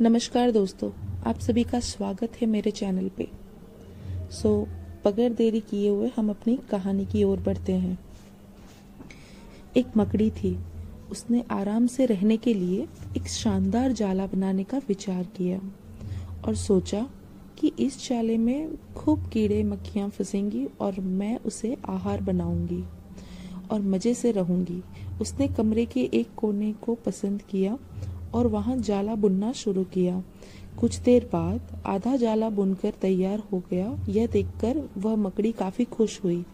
नमस्कार दोस्तों आप सभी का स्वागत है मेरे चैनल पे। सो so, बगैर देरी किए हुए हम अपनी कहानी की ओर बढ़ते हैं। एक मकड़ी थी। उसने आराम से रहने के लिए एक शानदार जाला बनाने का विचार किया और सोचा कि इस जाले में खूब कीड़े मक्खियाँ फंसेंगी और मैं उसे आहार बनाऊँगी और मज़े से रहूँगी। उसने कमरे के एक कोने को पसंद किया और वहाँ जाला बुनना शुरू किया। कुछ देर बाद आधा जाला बुनकर तैयार हो गया। यह देखकर वह मकड़ी काफ़ी खुश हुई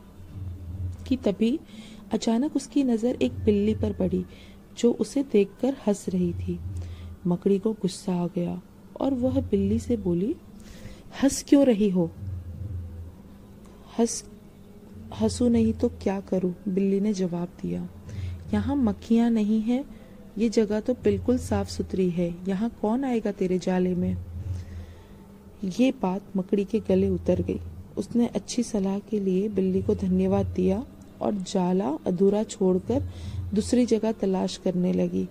कि तभी अचानक उसकी नज़र एक बिल्ली पर पड़ी, जो उसे देखकर हंस रही थी। मकड़ी को गुस्सा आ गया और वह बिल्ली से बोली, हंस क्यों रही हो? हंस, हंसू नहीं तो क्या करूँ? बिल्ली ने जवाब दिया, यहाँ मक्खियाँ नहीं है ये जगह तो बिल्कुल साफ़ सुथरी है। यहाँ कौन आएगा तेरे जाले में? ये बात मकड़ी के गले उतर गई। उसने अच्छी सलाह के लिए बिल्ली को धन्यवाद दिया और जाला अधूरा छोड़कर दूसरी जगह तलाश करने लगी।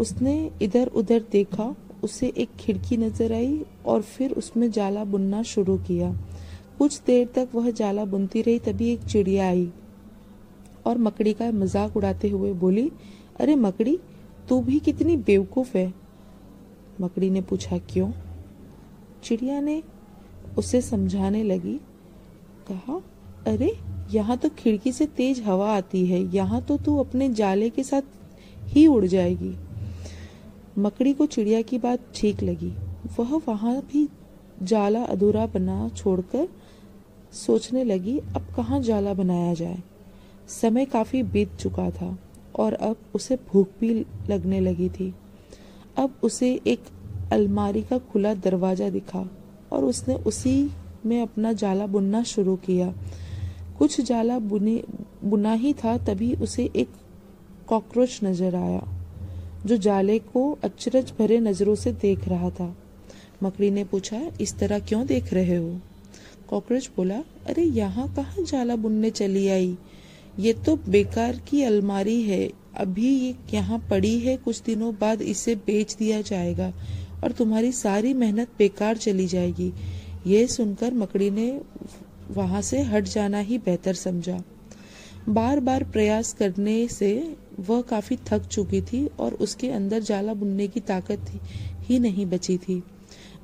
उसने इधर उधर देखा, उसे एक खिड़की नज़र आई और फिर उसमें जाला बुनना शुरू किया। कुछ देर तक वह जाला बुनती रही, तभी एक चिड़िया आई और मकड़ी का मज़ाक उड़ाते हुए बोली, अरे मकड़ी तू भी कितनी बेवकूफ़ है? मकड़ी ने पूछा, क्यों? चिड़िया ने उसे समझाने लगी, कहा, अरे, यहाँ तो खिड़की से तेज हवा आती है, यहाँ तो तू अपने जाले के साथ ही उड़ जाएगी। मकड़ी को चिड़िया की बात ठीक लगी। वह वहाँ भी जाला अधूरा बना छोड़कर सोचने लगी, अब कहाँ जाला बनाया जाए? समय काफ़ी बीत चुका था। और अब उसे भूख भी लगने लगी थी। अब उसे एक अलमारी का खुला दरवाज़ा दिखा और उसने उसी में अपना जाला बुनना शुरू किया। कुछ जाला बुने, बुना ही था तभी उसे एक कॉकरोच नज़र आया, जो जाले को अचरज भरे नज़रों से देख रहा था। मकड़ी ने पूछा, इस तरह क्यों देख रहे हो? कॉकरोच बोला, अरे, यहाँ कहाँ जाला बुनने चली आई? ये तो बेकार की अलमारी है। अभी ये यहाँ पड़ी है, कुछ दिनों बाद इसे बेच दिया जाएगा और तुम्हारी सारी मेहनत बेकार चली जाएगी। ये सुनकर मकड़ी ने वहाँ से हट जाना ही बेहतर समझा। बार बार प्रयास करने से वह काफ़ी थक चुकी थी और उसके अंदर जाला बुनने की ताकत ही नहीं बची थी।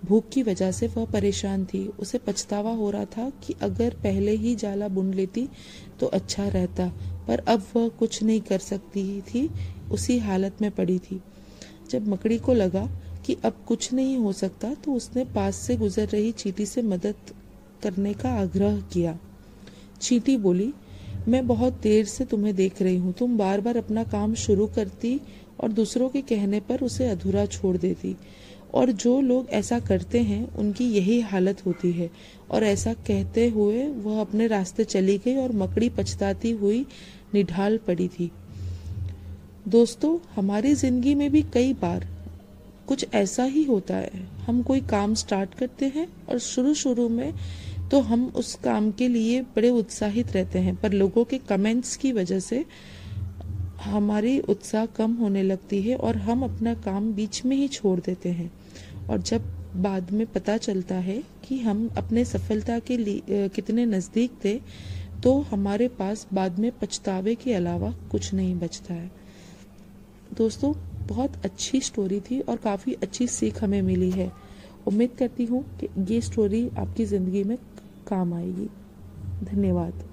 भूख की वजह से वह परेशान थी। उसे पछतावा हो रहा था कि अगर पहले ही जाला बुन लेती तो अच्छा रहता, पर अब वह कुछ नहीं कर सकती थी, उसी हालत में पड़ी थी। जब मकड़ी को लगा कि अब कुछ नहीं हो सकता तो उसने पास से गुजर रही चीटी से मदद करने का आग्रह किया। चीटी बोली, मैं बहुत देर से तुम्हें देख रही हूँ। तुम बार बार अपना काम शुरू करती और दूसरों के कहने पर उसे अधूरा छोड़ देती। और जो लोग ऐसा करते हैं, उनकी यही हालत होती है। और ऐसा कहते हुए वह अपने रास्ते चली गई और मकड़ी पछताती हुई निढाल पड़ी थी। दोस्तों, हमारी ज़िंदगी में भी कई बार कुछ ऐसा ही होता है। हम कोई काम स्टार्ट करते हैं और शुरू शुरू में तो हम उस काम के लिए बड़े उत्साहित रहते हैं, पर लोगों के कमेंट्स की वजह से हमारी उत्साह कम होने लगती है और हम अपना काम बीच में ही छोड़ देते हैं। और जब बाद में पता चलता है कि हम अपने सफलता के लिए कितने नज़दीक थे तो हमारे पास बाद में पछतावे के अलावा कुछ नहीं बचता है। दोस्तों, बहुत अच्छी स्टोरी थी और काफ़ी अच्छी सीख हमें मिली है। उम्मीद करती हूँ कि ये स्टोरी आपकी ज़िंदगी में काम आएगी। धन्यवाद।